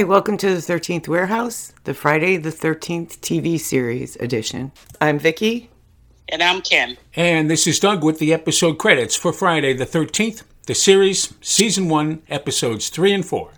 Hi, welcome to the 13th Warehouse, the Friday the 13th TV series edition. I'm Vickie. And I'm Ken. And this is Doug with the episode credits for Friday the 13th, the series, Season 1, Episodes 3 and 4.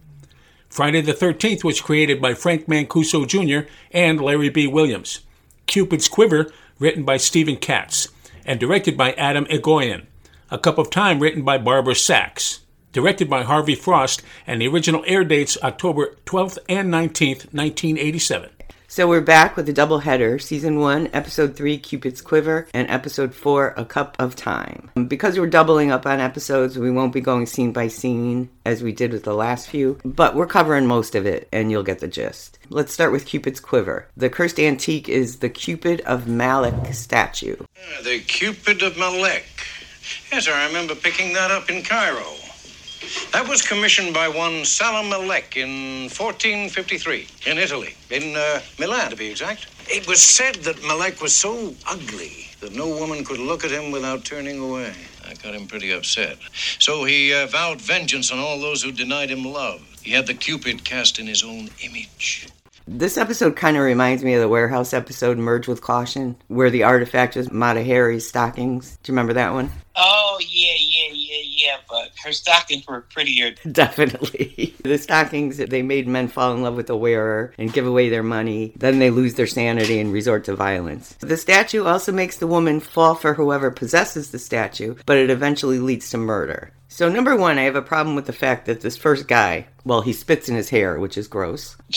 Friday the 13th was created by Frank Mancuso Jr. and Larry B. Williams. Cupid's Quiver, written by Stephen Katz, and directed by Atom Egoyan. A Cup of Time, written by Barbara Sachs directed by Harvey Frost, and the original air dates October 12th and 19th, 1987. So we're back with a double header, season one, episode three, Cupid's Quiver, and episode four, A Cup of Time. Because we're doubling up on episodes, we won't be going scene by scene as we did with the last few, but we're covering most of it and you'll get the gist. Let's start with Cupid's Quiver. The cursed antique is the Cupid of Malek statue. Uh, the Cupid of Malek. Yes, I remember picking that up in Cairo. That was commissioned by one Salam in 1453 in Italy, in uh, Milan to be exact. It was said that Malek was so ugly that no woman could look at him without turning away. That got him pretty upset. So he uh, vowed vengeance on all those who denied him love. He had the Cupid cast in his own image. This episode kind of reminds me of the warehouse episode Merge with Caution, where the artifact was Mata Hari's stockings. Do you remember that one? Oh, yeah, yeah, yeah, yeah, but her stockings were prettier. Definitely. the stockings, they made men fall in love with the wearer and give away their money. Then they lose their sanity and resort to violence. The statue also makes the woman fall for whoever possesses the statue, but it eventually leads to murder. So, number one, I have a problem with the fact that this first guy, well, he spits in his hair, which is gross.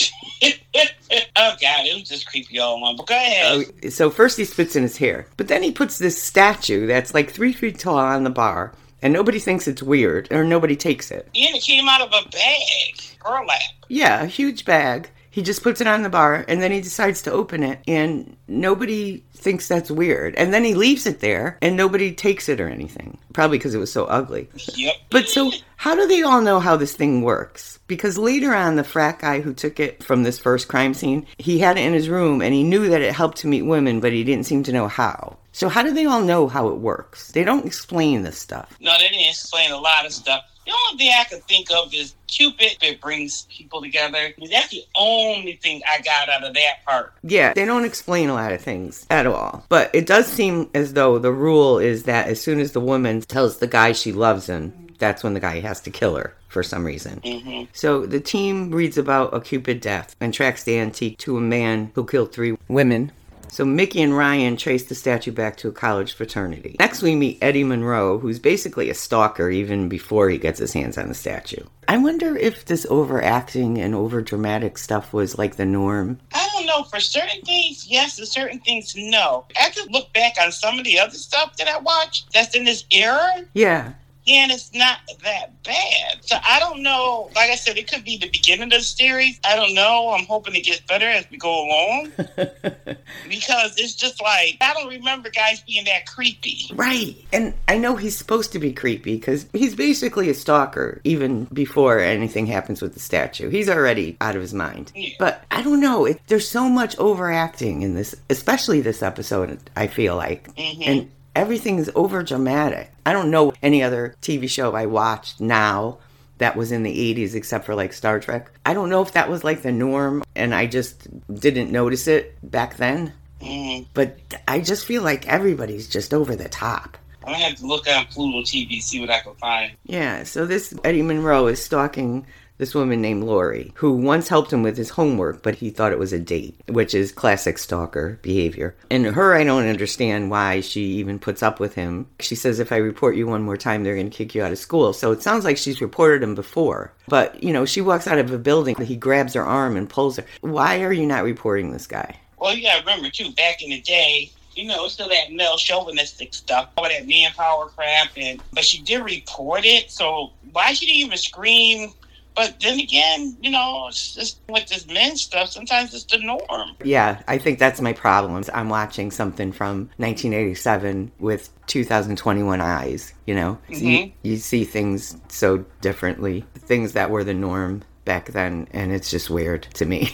oh, God, it was just creepy all along. But go ahead. Oh, so, first he spits in his hair, but then he puts this statue that's like three feet tall on the bar, and nobody thinks it's weird, or nobody takes it. And it came out of a bag, burlap. Yeah, a huge bag. He just puts it on the bar and then he decides to open it and nobody thinks that's weird. And then he leaves it there and nobody takes it or anything. Probably because it was so ugly. Yep. But so how do they all know how this thing works? Because later on, the frat guy who took it from this first crime scene, he had it in his room and he knew that it helped to meet women, but he didn't seem to know how. So how do they all know how it works? They don't explain this stuff. No, they didn't explain a lot of stuff. The only thing I can think of is Cupid that brings people together. That's the only thing I got out of that part. Yeah, they don't explain a lot of things at all. But it does seem as though the rule is that as soon as the woman tells the guy she loves him, that's when the guy has to kill her for some reason. Mm-hmm. So the team reads about a Cupid death and tracks the antique to a man who killed three women so Micki and Ryan trace the statue back to a college fraternity. Next, we meet Eddie Monroe, who's basically a stalker even before he gets his hands on the statue. I wonder if this overacting and overdramatic stuff was like the norm. I don't know. For certain things, yes. For certain things, no. I could look back on some of the other stuff that I watched that's in this era. Yeah, and it's not that bad. So I don't know. Like I said, it could be the beginning of the series. I don't know. I'm hoping it gets better as we go along because it's just like I don't remember guys being that creepy. Right. And I know he's supposed to be creepy because he's basically a stalker even before anything happens with the statue. He's already out of his mind. Yeah. But I don't know. It, there's so much overacting in this, especially this episode, I feel like. Mhm. And everything is over dramatic. I don't know any other TV show I watched now that was in the 80s except for like Star Trek. I don't know if that was like the norm and I just didn't notice it back then. Mm. But I just feel like everybody's just over the top. I'm gonna have to look on Pluto TV see what I can find. Yeah, so this Eddie Monroe is stalking this woman named Lori, who once helped him with his homework, but he thought it was a date, which is classic stalker behavior. And her, I don't understand why she even puts up with him. She says, if I report you one more time, they're going to kick you out of school. So it sounds like she's reported him before. But, you know, she walks out of a building, he grabs her arm and pulls her. Why are you not reporting this guy? Well, you gotta remember too, back in the day, you know, still that male chauvinistic stuff, all that manpower crap, and but she did report it. So why she didn't even scream? But then again, you know, it's just with this men stuff. Sometimes it's the norm. Yeah, I think that's my problem. I'm watching something from 1987 with 2021 eyes, you know? So you, mm-hmm. you see things so differently, things that were the norm back then, and it's just weird to me.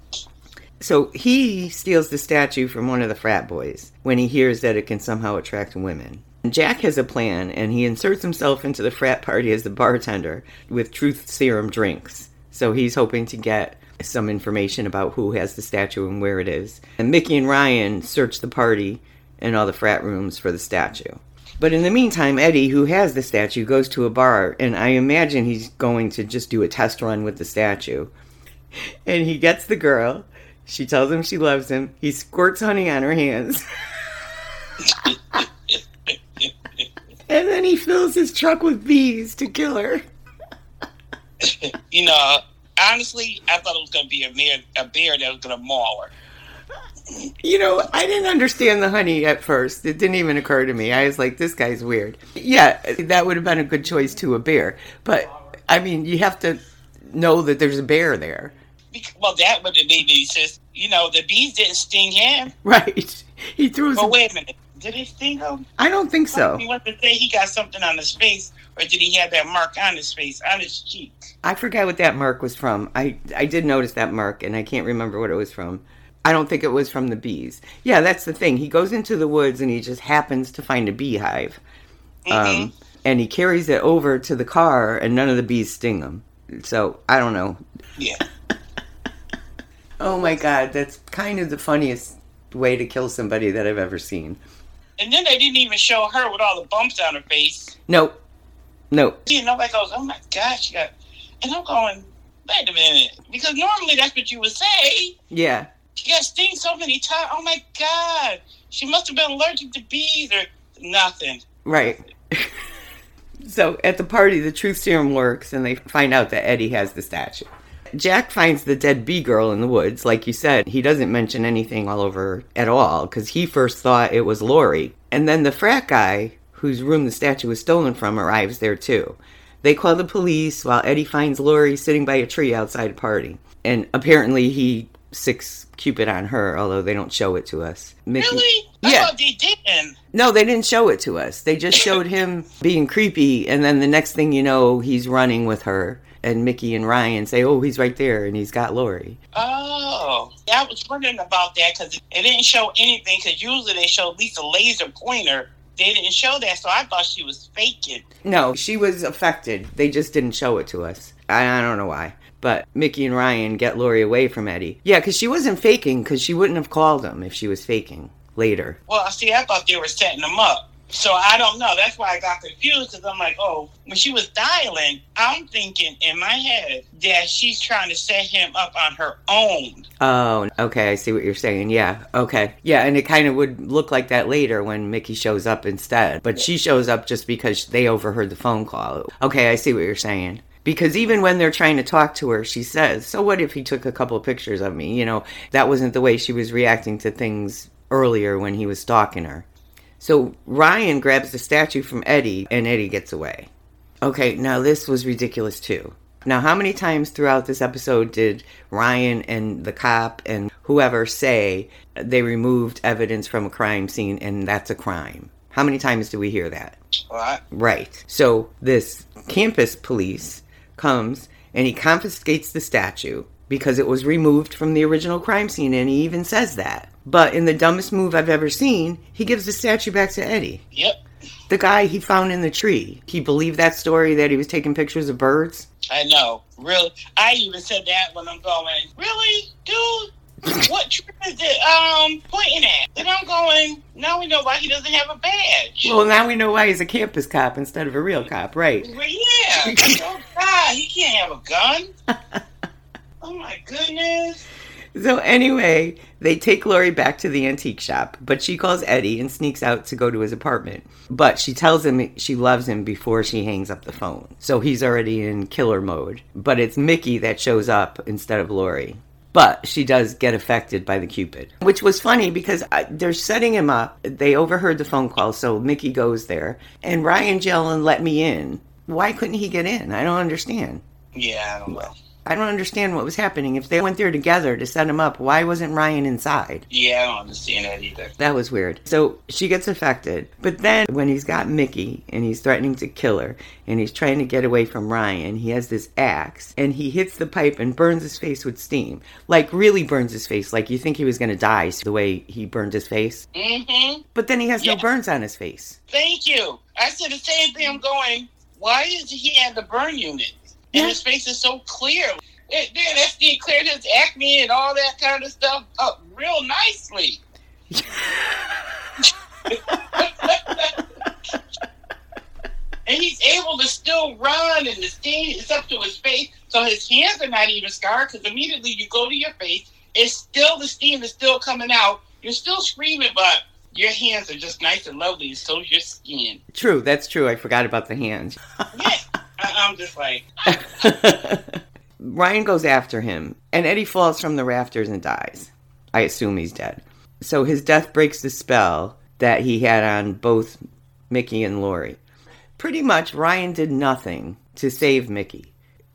so he steals the statue from one of the frat boys when he hears that it can somehow attract women. Jack has a plan, and he inserts himself into the frat party as the bartender with truth serum drinks. So he's hoping to get some information about who has the statue and where it is. And Micki and Ryan search the party and all the frat rooms for the statue. But in the meantime, Eddie, who has the statue, goes to a bar, and I imagine he's going to just do a test run with the statue. And he gets the girl. She tells him she loves him. He squirts honey on her hands. and then he fills his truck with bees to kill her. You know, honestly, I thought it was going to be a bear, a bear that was going to maul her. You know, I didn't understand the honey at first. It didn't even occur to me. I was like, this guy's weird. Yeah, that would have been a good choice to a bear. But, I mean, you have to know that there's a bear there. Well, that would have made sense. You know, the bees didn't sting him. Right. He threw his. But wait a minute. Did he sting him? I don't think so. He wants to say he got something on his face, or did he have that mark on his face, on his cheek? I forgot what that mark was from. I, I did notice that mark, and I can't remember what it was from. I don't think it was from the bees. Yeah, that's the thing. He goes into the woods and he just happens to find a beehive. Um, and he carries it over to the car, and none of the bees sting him. So I don't know. Yeah. Oh my god, that's kind of the funniest way to kill somebody that I've ever seen. And then they didn't even show her with all the bumps on her face. Nope. Nope. See, nobody goes, oh my gosh, she got. And I'm going, wait a minute. Because normally that's what you would say. Yeah. She got stung so many times. Oh my God. She must have been allergic to bees or nothing. Right. so at the party, the truth serum works, and they find out that Eddie has the statue. Jack finds the dead bee girl in the woods. Like you said, he doesn't mention anything all over at all because he first thought it was Lori. And then the frat guy, whose room the statue was stolen from, arrives there too. They call the police while Eddie finds Lori sitting by a tree outside a party. And apparently he six Cupid on her, although they don't show it to us. Micki- Really? I Yeah. they didn't. No, they didn't show it to us. They just showed him being creepy, and then the next thing you know, he's running with her. And Micki and Ryan say, "Oh, he's right there, and he's got Lori." Oh, yeah, I was wondering about that because it didn't show anything. Because usually they show at least a laser pointer. They didn't show that, so I thought she was faking. No, she was affected. They just didn't show it to us. I, I don't know why. But Micki and Ryan get Lori away from Eddie. Yeah, because she wasn't faking, because she wouldn't have called him if she was faking later. Well, see, I thought they were setting them up. So I don't know. That's why I got confused because I'm like, oh, when she was dialing, I'm thinking in my head that she's trying to set him up on her own. Oh, okay. I see what you're saying. Yeah. Okay. Yeah, and it kind of would look like that later when Micki shows up instead. But she shows up just because they overheard the phone call. Okay, I see what you're saying. Because even when they're trying to talk to her, she says, So what if he took a couple of pictures of me? You know, that wasn't the way she was reacting to things earlier when he was stalking her. So Ryan grabs the statue from Eddie, and Eddie gets away. Okay, now this was ridiculous too. Now, how many times throughout this episode did Ryan and the cop and whoever say they removed evidence from a crime scene and that's a crime? How many times do we hear that? What? Right. So this campus police comes and he confiscates the statue because it was removed from the original crime scene and he even says that. But in the dumbest move I've ever seen, he gives the statue back to Eddie. Yep. The guy he found in the tree. He believed that story that he was taking pictures of birds. I know. Really? I even said that when I'm going, really? Dude? what tree is it um pointing at? And I'm going, now we know why he doesn't have a badge. Well, now we know why he's a campus cop instead of a real cop, right? Well, yeah. oh God, he can't have a gun. oh my goodness. So anyway, they take Lori back to the antique shop, but she calls Eddie and sneaks out to go to his apartment. But she tells him she loves him before she hangs up the phone. So he's already in killer mode. But it's Micki that shows up instead of Lori. But she does get affected by the Cupid, which was funny because uh, they're setting him up. They overheard the phone call, so Micki goes there, and Ryan Jellin let me in. Why couldn't he get in? I don't understand. Yeah, I don't know. I don't understand what was happening. If they went there together to set him up, why wasn't Ryan inside? Yeah, I don't understand that either. That was weird. So she gets affected. But then when he's got Micki and he's threatening to kill her and he's trying to get away from Ryan, he has this axe and he hits the pipe and burns his face with steam. Like really burns his face. Like you think he was going to die the way he burned his face. Mm-hmm. But then he has no burns on his face. Thank you. I said the same thing. I'm going, why is he at the burn unit? And Yeah. his face is so clear. it, then that Steve cleared his acne and all that kind of stuff up real nicely. and he's able to still run, and the steam is up to his face, so his hands are not even scarred. Because immediately you go to your face, it's still the steam is still coming out. You're still screaming, but your hands are just nice and lovely. So is your skin. True, that's true. I forgot about the hands. yeah, I, I'm just like. Ryan goes after him, and Eddie falls from the rafters and dies. I assume he's dead. So his death breaks the spell that he had on both Micki and Lori. Pretty much, Ryan did nothing to save Micki.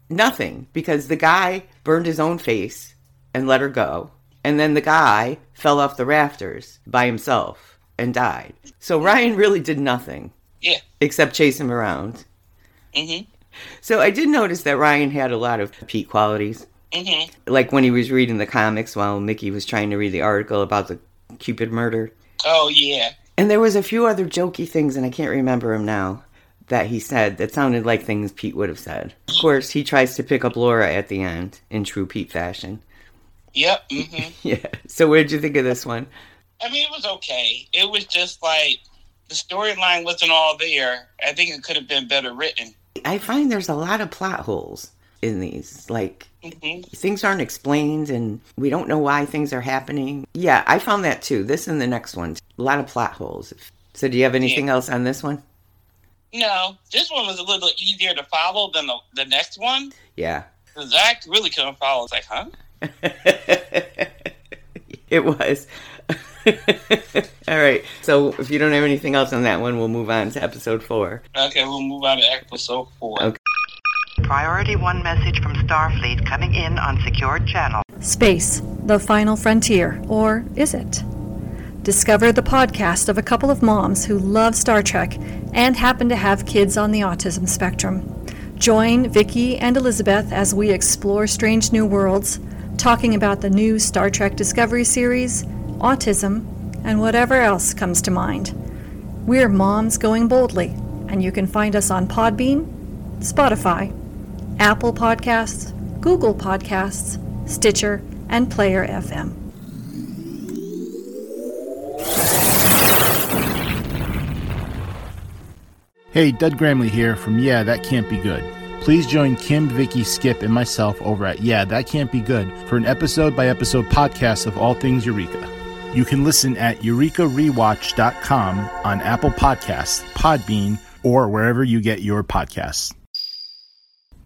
Nothing, because the guy burned his own face and let her go. And then the guy fell off the rafters by himself and died. So Ryan really did nothing. Yeah. Except chase him around. Mm-hmm. So I did notice that Ryan had a lot of Pete qualities. Mm-hmm. Like when he was reading the comics while Micki was trying to read the article about the Cupid murder. Oh yeah. And there was a few other jokey things, and I can't remember them now, that he said that sounded like things Pete would have said. Of course, he tries to pick up Laura at the end in true Pete fashion. Yep. Mm-hmm. Yeah. So what did you think of this one? I mean, it was okay. It was just like the storyline wasn't all there. I think it could have been better written. I find there's a lot of plot holes in these. Like Mm-hmm. things aren't explained and we don't know why things are happening. Yeah, I found that too. This and the next one. A lot of plot holes. So do you have anything else on this one? No, this one was a little easier to follow than the, the next one. Yeah. I really couldn't follow. It's like, huh? it was. All right. So if you don't have anything else on that one, we'll move on to episode four. Okay, we'll move on to episode four. Okay. Priority 1 message from Starfleet coming in on secured channel. Space, the final frontier, or is it? Discover the podcast of a couple of moms who love Star Trek and happen to have kids on the autism spectrum. Join Vicki and Elizabeth as we explore strange new worlds, talking about the new Star Trek Discovery series, autism, and whatever else comes to mind. We're Moms Going Boldly, and you can find us on Podbean, Spotify, Apple Podcasts, Google Podcasts, Stitcher, and Player FM. Hey, Doug Gramley here from Yeah, That Can't Be Good. Please join Kim, Vicky, Skip, and myself over at Yeah, That Can't Be Good for an episode by episode podcast of all things Eureka. You can listen at eurekarewatch.com on Apple Podcasts, Podbean, or wherever you get your podcasts.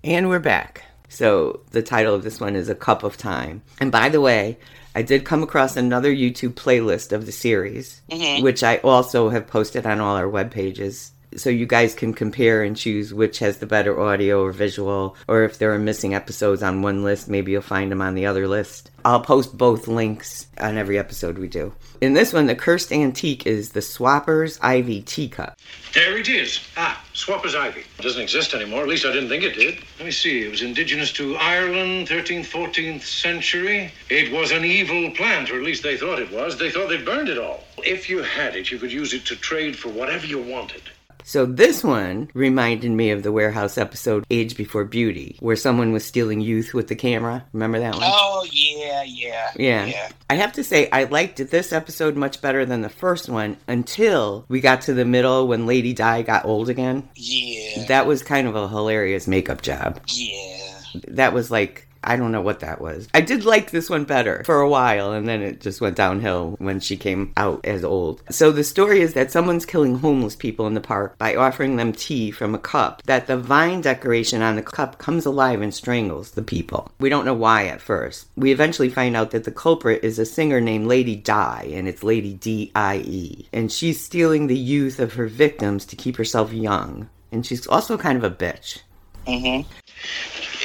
And we're back. So the title of this one is A Cup of Time. And by the way, I did come across another YouTube playlist of the series, mm-hmm. which I also have posted on all our web pages. So you guys can compare and choose which has the better audio or visual, or if there are missing episodes on one list, maybe you'll find them on the other list. I'll post both links on every episode we do. In this one, the cursed antique is the Swappers Ivy Teacup. There it is. Ah, Swapper's Ivy. It doesn't exist anymore. At least I didn't think it did. Let me see. It was indigenous to Ireland, 13th, 14th century. It was an evil plant, or at least they thought it was. They thought they'd burned it all. If you had it, you could use it to trade for whatever you wanted. So this one reminded me of the warehouse episode Age Before Beauty, where someone was stealing youth with the camera. Remember that one? Oh yeah, yeah, Yeah. yeah. I have to say, I liked this episode much better than the first one until we got to the middle when Lady Di got old again. Yeah, That was kind of a hilarious makeup job. yeah. That was like, I don't know what that was. I did like this one better for a while, and then it just went downhill when she came out as old. So the story is that someone's killing homeless people in the park by offering them tea from a cup, that the vine decoration on the cup comes alive and strangles the people. We don't know why at first. We eventually find out that the culprit is a singer named Lady Di, and it's Lady D I E. And she's stealing the youth of her victims to keep herself young. And she's also kind of a bitch. Mm-hmm.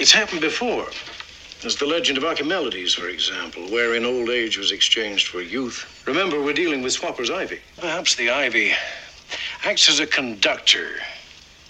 It's happened before. There's the legend of Archimedes, for example, wherein old age was exchanged for youth. Remember, we're dealing with Swapper's Ivy. Perhaps the Ivy acts as a conductor,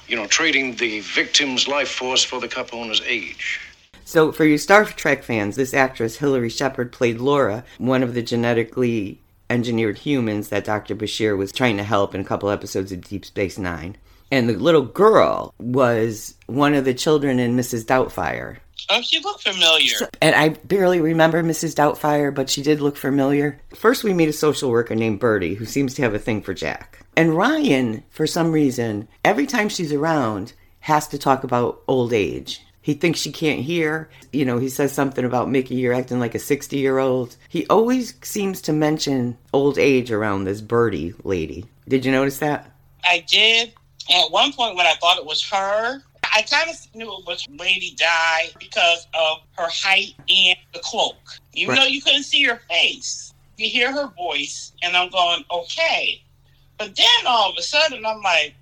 you know, trading the victim's life force for the cup owner's age. So, for you Star Trek fans, this actress, Hilary Shepard, played Laura, one of the genetically engineered humans that Dr. Bashir was trying to help in a couple episodes of Deep Space Nine. And the little girl was one of the children in Mrs. Doubtfire. Oh, she looked familiar. And I barely remember Mrs. Doubtfire, but she did look familiar. First, we meet a social worker named Bertie who seems to have a thing for Jack. And Ryan, for some reason, every time she's around, has to talk about old age. He thinks she can't hear. You know, he says something about Micki, you're acting like a 60 year old. He always seems to mention old age around this Bertie lady. Did you notice that? I did. At one point, when I thought it was her, I kind of knew it was Lady Di because of her height and the cloak. Even Right. though you couldn't see her face, you hear her voice, and I'm going, okay. But then all of a sudden, I'm like,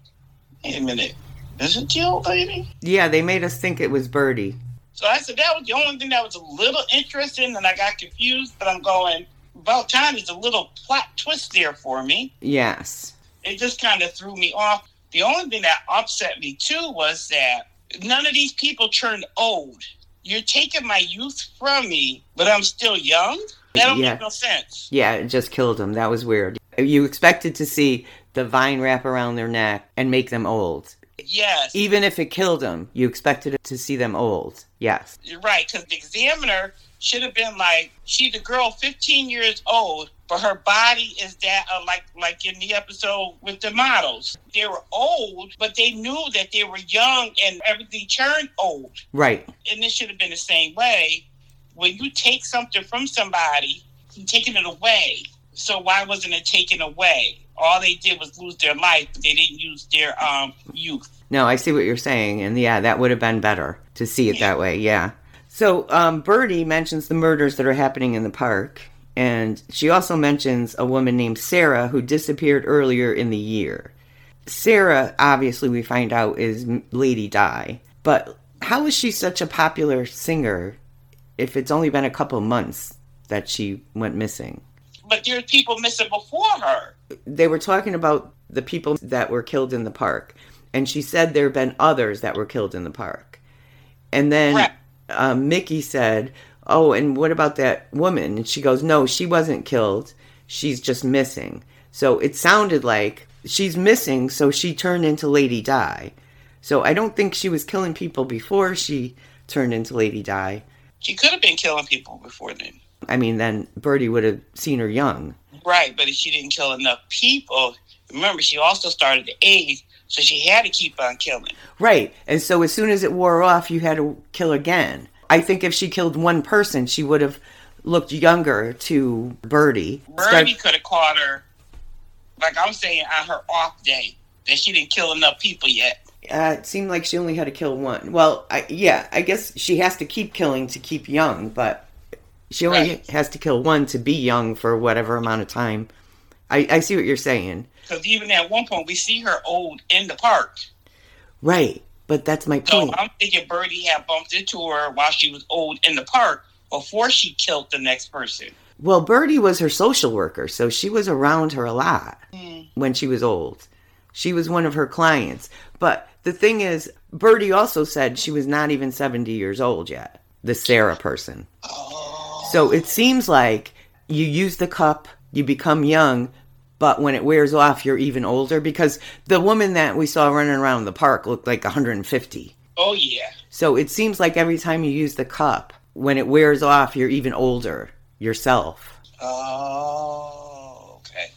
wait a minute, isn't the old lady? Yeah, they made us think it was Birdie. So I said that was the only thing that was a little interesting, and I got confused. But I'm going, about time is a little plot twist there for me. Yes. It just kind of threw me off. The only thing that upset me too was that none of these people turned old. You're taking my youth from me, but I'm still young. That don't Yeah. make no sense. Yeah, it just killed them. That was weird. You expected to see the vine wrap around their neck and make them old. Yes, Even if it killed them, you expected to see them old. Yes. you're right. Because the examiner should have been like, she's a girl, 15 years old, but her body is that uh, like like in the episode with the models. They were old, but they knew that they were young, and everything turned old. Right. and this should have been the same way. When you take something from somebody, you're taking it away. So why wasn't it taken away? All they did was lose their life, but they didn't use their um youth. No, I see what you're saying. And yeah, that would have been better to see it that way. Yeah. So um, Bertie mentions the murders that are happening in the park. And she also mentions a woman named Sarah who disappeared earlier in the year. Sarah, obviously, we find out is Lady Di. But how is she such a popular singer if it's only been a couple months that she went missing? But there's people missing before her. they were talking about the people that were killed in the park, and she said there have been others that were killed in the park. And then Right. um, Micki said, "Oh, and what about that woman?" And she goes, "No, she wasn't killed. She's just missing." So it sounded like she's missing, so she turned into Lady Di. So I don't think she was killing people before she turned into Lady Di. She could have been killing people before then. I mean, then Birdie would have seen her young. Right, but if she didn't kill enough people, remember she also started to age, so she had to keep on killing. Right. And so as soon as it wore off, you had to kill again. I think if she killed one person, she would have looked younger to Birdie. Birdie could have caught her, like I'm saying, on her off day, that she didn't kill enough people yet. Uh, it seemed like she only had to kill one. Well, I, yeah, I guess she has to keep killing to keep young, but she only Right. has to kill one to be young for whatever amount of time. I, I see what you're saying. Because even at one point, we see her old in the park. Right. But that's my So point. I'm thinking Birdie had bumped into her while she was old in the park before she killed the next person. Well, Birdie was her social worker, so she was around her a lot hmm. when she was old. She was one of her clients. But the thing is, Birdie also said she was not even 70 years old yet, the Sarah person. So it seems like you use the cup, you become young, but when it wears off, you're even older because the woman that we saw running around the park looked like 150. Oh, yeah. So it seems like every time you use the cup, when it wears off, you're even older yourself. Oh, okay.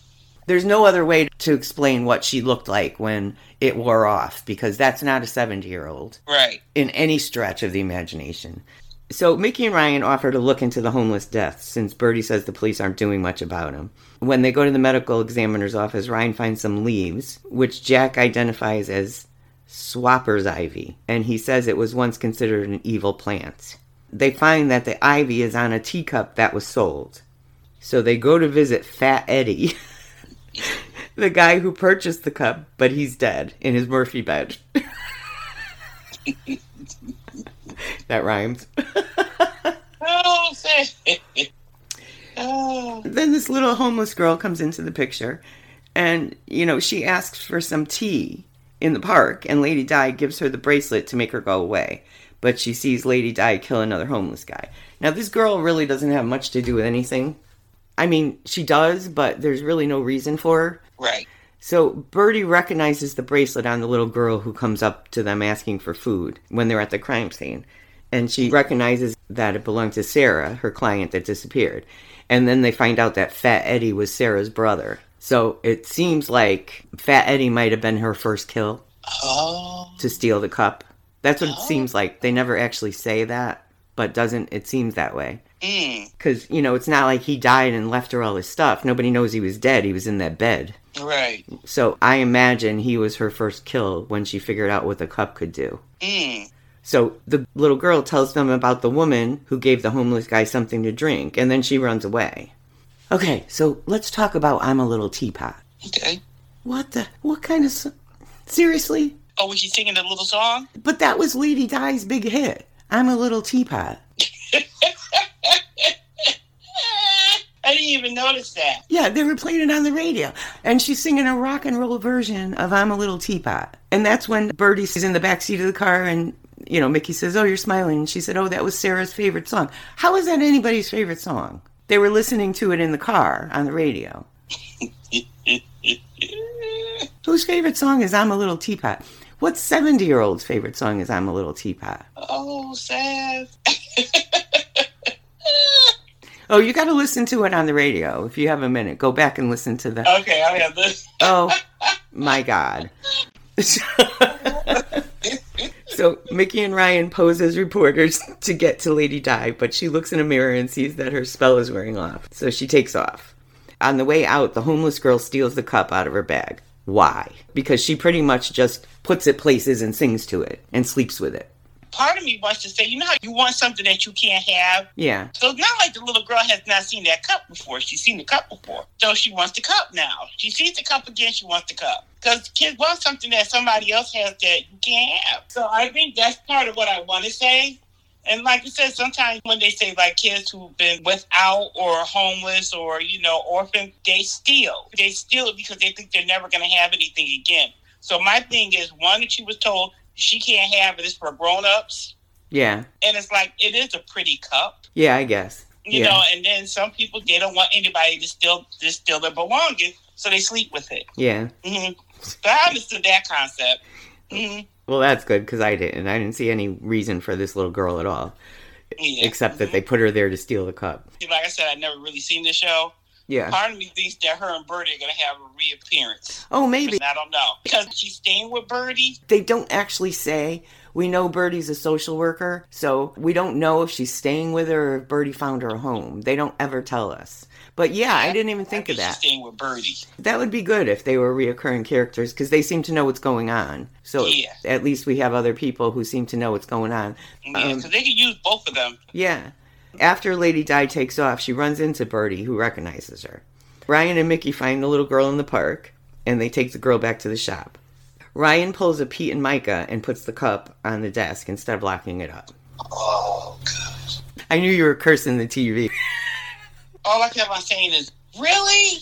There's no other way to explain what she looked like when it wore off because that's not a 70 year old Right. in any stretch of the imagination. So Micki and Ryan offer to look into the homeless deaths since Bertie says the police aren't doing much about them. When they go to the medical examiner's office, Ryan finds some leaves, which Jack identifies as swapper's ivy, and he says it was once considered an evil plant. They find that the ivy is on a teacup that was sold. So they go to visit Fat Eddie, the guy who purchased the cup, but he's dead in his Murphy bed. that rhymes. Oh, then this little homeless girl comes into the picture and you know she asks for some tea in the park and lady di gives her the bracelet to make her go away but she sees lady di kill another homeless guy now this girl really doesn't have much to do with anything i mean she does but there's really no reason for her right. So Birdie recognizes the bracelet on the little girl who comes up to them asking for food when they're at the crime scene. And she recognizes that it belonged to Sarah, her client that disappeared. And then they find out that Fat Eddie was Sarah's brother. So it seems like Fat Eddie might have been her first kill Oh. to steal the cup. That's what it oh. seems like. They never actually say that, but doesn't it seems that way? Mm, Because, you know, it's not like he died and left her all his stuff. Nobody knows he was dead. He was in that bed. right. So I imagine he was her first kill when she figured out what the cup could do. Mm. So the little girl tells them about the woman who gave the homeless guy something to drink, and then she runs away. Okay, so let's talk about I'm a Little Teapot. Okay. What the? What kind of. Seriously? Oh, was she singing the little song? But that was Lady Di's big hit. I'm a Little Teapot. I didn't even notice that. Yeah, they were playing it on the radio. And she's singing a rock and roll version of I'm a Little Teapot. And that's when Birdie's in the back seat of the car and, you know, Micki says, Oh, you're smiling. And she said, Oh, that was Sarah's favorite song. How is that anybody's favorite song? They were listening to it in the car on the radio. Whose favorite song is I'm a Little Teapot? What 70 year old's favorite song is I'm a Little Teapot? oh, sad. Oh, you got to listen to it on the radio. If you have a minute, go back and listen to the. Okay, I have this. Oh my God. so Micki and Ryan pose as reporters to get to Lady Di, but she looks in a mirror and sees that her spell is wearing off. So she takes off. On the way out, the homeless girl steals the cup out of her bag. Why? Because she pretty much just puts it places and sings to it and sleeps with it. Part of me wants to say, you know how you want something that you can't have? Yeah. So it's not like the little girl has not seen that cup before. She's seen the cup before. So she wants the cup now. She sees the cup again, she wants the cup. Because kids want something that somebody else has that you can't have. So I think that's part of what I want to say. And like you said, sometimes when they say like kids who've been without or homeless or, you know, orphan, they steal. They steal because they think they're never going to have anything again. So my thing is, one, that she was told she can't have it, it's for grown-ups. Yeah. And it's like, it is a pretty cup Yeah, I guess. you yeah. know, and then some people they don't want anybody to steal to steal their belongings, so they sleep with it. Yeah. hmm But I understood that concept. hmm Well, that's good because I didn't. I didn't see any reason for this little girl at all, Yeah. except that they put her there to steal the cup. Like I said, I never really seen the show. Yeah. Part of me thinks that her and Birdie are gonna have a reappearance. Oh, maybe. I don't know because she's staying with Birdie. They don't actually say. We know Birdie's a social worker, so we don't know if she's staying with her or if Birdie found her a home. They don't ever tell us. But yeah, I didn't even think of that. staying with Birdie. That would be good if they were reoccurring characters because they seem to know what's going on. So Yeah. at least we have other people who seem to know what's going on. Yeah, Um, because they can use both of them. Yeah. After Lady Di takes off, she runs into Birdie, who recognizes her. Ryan and Micki find the little girl in the park, and they take the girl back to the shop. Ryan pulls a Pete and Myka and puts the cup on the desk instead of locking it up. Oh God! I knew you were cursing the TV. All I kept on saying is, "Really?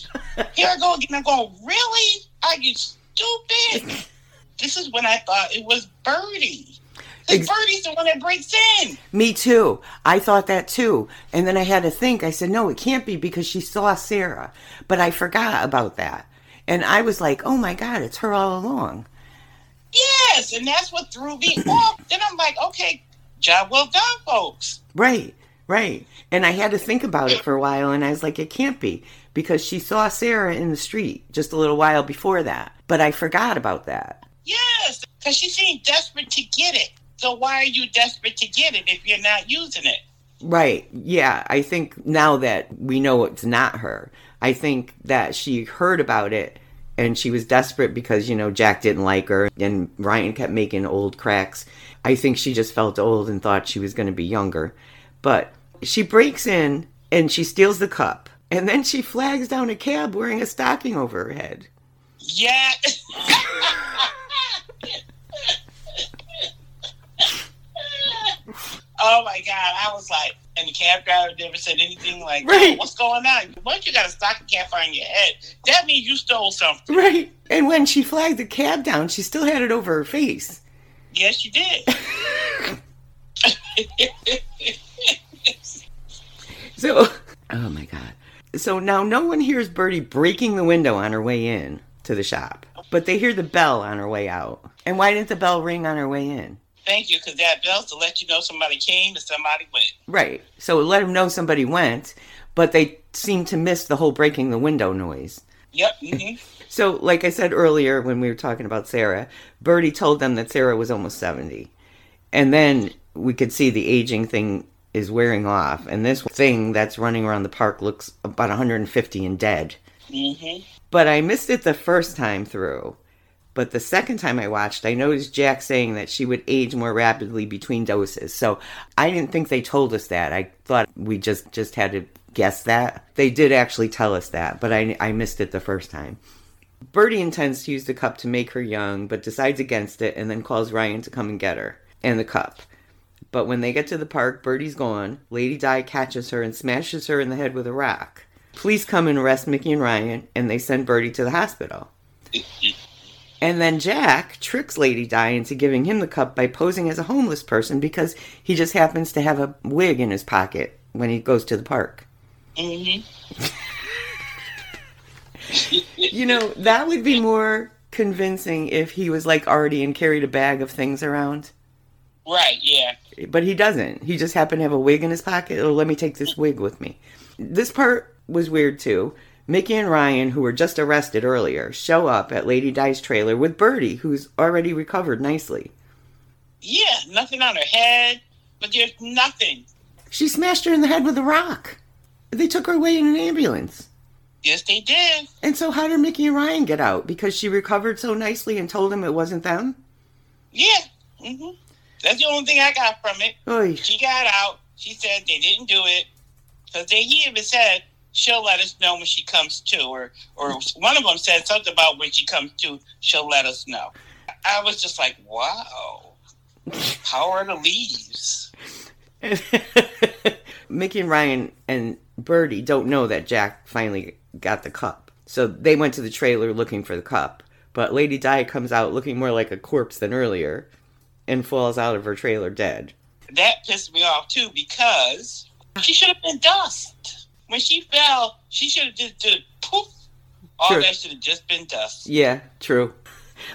Here I go again." I'm going, "Really? Are you stupid?" this is when I thought it was Birdie. Because Birdie's the one that breaks in. Me too. I thought that too. And then I had to think. I said, no, it can't be because she saw Sarah. But I forgot about that. And I was like, oh my God, it's her all along. Yes, and that's what threw me off. Then I'm like, okay, job well done, folks. Right, right. And I had to think about it for a while, and I was like, it can't be because she saw Sarah in the street just a little while before that. But I forgot about that. Yes, because she seemed desperate to get it. So why are you desperate to get it if you're not using it? Right. Yeah. I think now that we know it's not her, I think that she heard about it and she was desperate because, you know, Jack didn't like her and Ryan kept making old cracks. I think she just felt old and thought she was going to be younger. But she breaks in and she steals the cup. And then she flags down a cab wearing a stocking over her head. Yeah. oh my god! I was like, and the cab driver never said anything like, Right. "Oh, "What's going on? Once you got a stocking cap on your head, that means you stole something." Right. And when she flagged the cab down, she still had it over her face. Yes, you did. So, oh my God. So now no one hears Bertie breaking the window on her way in. to the shop. But they hear the bell on her way out. And why didn't the bell ring on her way in? Thank you, because that bell's to let you know somebody came and somebody went. Right. So let them know somebody went, but they seem to miss the whole breaking the window noise. Yep. hmm So, like I said earlier when we were talking about Sarah, Bertie told them that Sarah was almost 70. And then we could see the aging thing is wearing off. And this thing that's running around the park looks about 150 and dead. Mm-hmm. But I missed it the first time through. But the second time I watched, I noticed Jack saying that she would age more rapidly between doses. So I didn't think they told us that. I thought we just just had to guess that. They did actually tell us that, but I, I missed it the first time. Bertie intends to use the cup to make her young, but decides against it and then calls Ryan to come and get her and the cup. But when they get to the park, Bertie's gone. Lady Di catches her and smashes her in the head with a rock. Police come and arrest Micki and Ryan, and they send Bertie to the hospital. And then Jack tricks Lady Di into giving him the cup by posing as a homeless person because he just happens to have a wig in his pocket when he goes to the park. hmm You know, that would be more convincing if he was like already and carried a bag of things around. Right. Yeah. But he doesn't. He just happened to have a wig in his pocket. Oh, let me take this wig with me. This part was weird too. Micki and Ryan, who were just arrested earlier, show up at Lady Di's trailer with Birdie, who's already recovered nicely. Yeah. Nothing on her head, but there's nothing. She smashed her in the head with a rock. They took her away in an ambulance. Yes, they did. And so, how did Micki and Ryan get out? Because she recovered so nicely and told them it wasn't them? Yeah. hmm That's the only thing I got from it. Oy. She got out. She said they didn't do it because they he even said she'll let us know when she comes to, or or one of them said something about when she comes to, she'll let us know. I was just like, wow, how are the leaves? Micki and Ryan and Bertie don't know that Jack finally got the cup. So they went to the trailer looking for the cup. But Lady Di comes out looking more like a corpse than earlier and falls out of her trailer dead. That pissed me off too because she should have been dust. When she fell, she should have just did poof. All Sure. that should have just been dust. Yeah, true.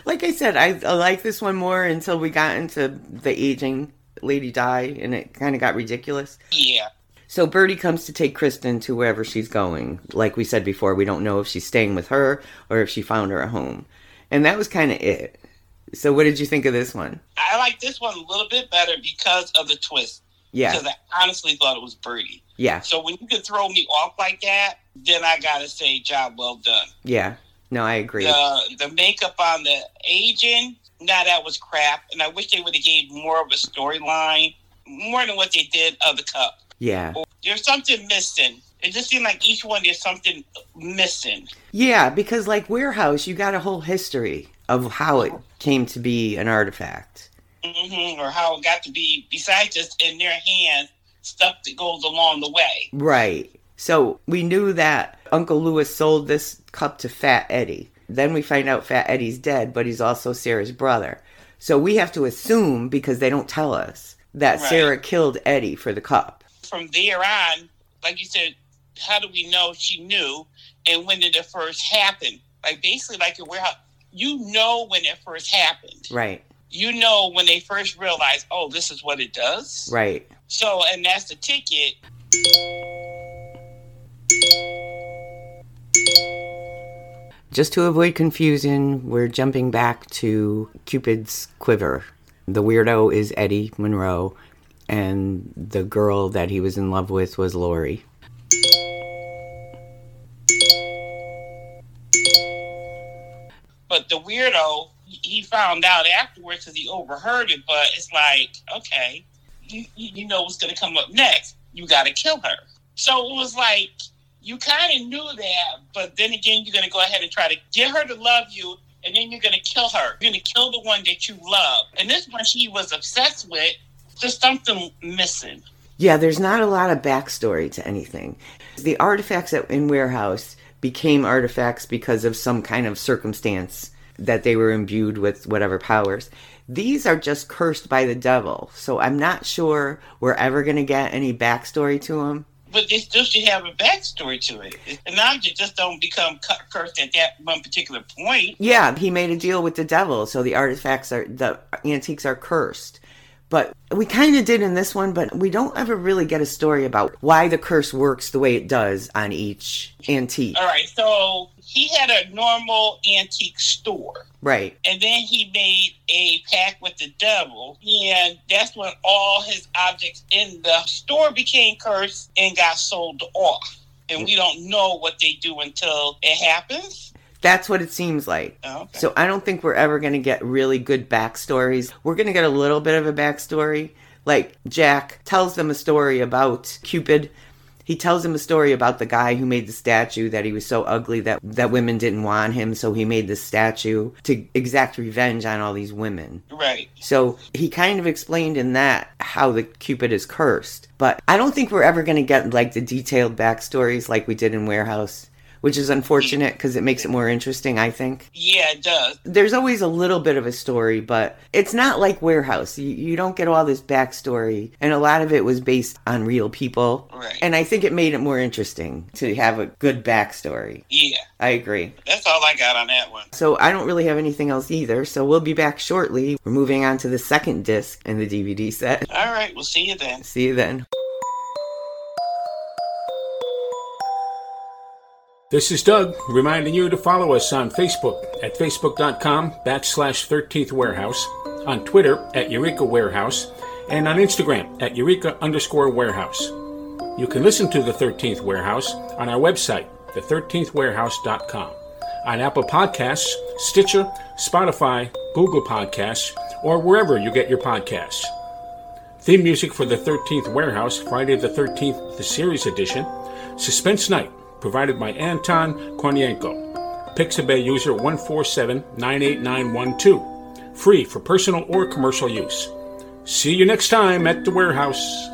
Like I said, I, I like this one more until we got into the aging Lady Di and it kind of got ridiculous. Yeah. So Bertie comes to take Kristen to wherever she's going. Like we said before, we don't know if she's staying with her or if she found her a home. And that was kind of it. So what did you think of this one? I like this one a little bit better because of the twist. Yeah. Because I honestly thought it was Birdie. Yeah. So when you can throw me off like that, then I gotta say, job well done. Yeah. No, I agree. The the makeup on the agent, now that was crap, and I wish they would have gave more of a storyline, more than what they did of the cup. Yeah. There's something missing. It just seemed like each one there's something missing. Yeah, because like Warehouse, you got a whole history of how it came to be an artifact. hmm or how it got to be, besides just in their hands, stuff that goes along the way. Right. So we knew that Uncle Lewis sold this cup to Fat Eddie. Then we find out Fat Eddie's dead, but he's also Sarah's brother. So we have to assume, because they don't tell us, that Right. Sarah killed Eddie for the cup. From there on, like you said, how do we know she knew and when did it first happen? Like basically like a warehouse. You know when it first happened. Right. You know when they first realize, oh, this is what it does. Right. So and that's the ticket. Just to avoid confusion, we're jumping back to Cupid's quiver. The weirdo is Eddie Monroe, and the girl that he was in love with was Lori. He found out afterwards because he overheard it. But it's like, okay, you, you know what's going to come up next. You got to kill her. So it was like, you kind of knew that. But then again, you're going to go ahead and try to get her to love you. And then you're going to kill her. You're going to kill the one that you love. And this one she was obsessed with, There's something missing. Yeah, there's not a lot of backstory to anything. The artifacts in Warehouse became artifacts because of some kind of circumstance that they were imbued with whatever powers. These are just cursed by the devil, so I'm not sure we're ever going to get any backstory to them. but they still should have a backstory to it. And objects just don't become cu- cursed at that one particular point. Yeah, he made a deal with the devil, so the artifacts are the antiques are cursed. But we kind of did in this one, but we don't ever really get a story about why the curse works the way it does on each antique. All right, so he had a normal antique store. Right. And then he made a pact with the devil, and that's when all his objects in the store became cursed and got sold off. And we don't know what they do until it happens. That's what it seems like. Oh, okay. So I don't think we're ever going to get really good backstories. We're going to get a little bit of a backstory. Like Jack tells them a story about Cupid. He tells them a story about the guy who made the statue that he was so ugly that that women didn't want him, so he made this statue to exact revenge on all these women. Right. So he kind of explained in that how the Cupid is cursed. But I don't think we're ever going to get like the detailed backstories like we did in Warehouse, which is unfortunate because it makes it more interesting, I think. Yeah, it does. There's always a little bit of a story, but it's not like Warehouse. You, you don't get all this backstory, and a lot of it was based on real people. Right. And I think it made it more interesting to have a good backstory. Yeah. I agree. That's all I got on that one. So I don't really have anything else either, so we'll be back shortly. We're moving on to the second disc in the DVD set. All right, we'll see you then. See you then. This is Doug reminding you to follow us on Facebook at facebook.com backslash 13th Warehouse, on Twitter at Eureka Warehouse, and on Instagram at Eureka underscore Warehouse. You can listen to the 13th Warehouse on our website, the13thwarehouse.com, on Apple Podcasts, Stitcher, Spotify, Google Podcasts, or wherever you get your podcasts. Theme music for the 13th Warehouse, Friday the 13th, the series edition, Suspense Night, provided by Anton Kornienko. Pixabay user 147-98912. Free for personal or commercial use. See you next time at the warehouse.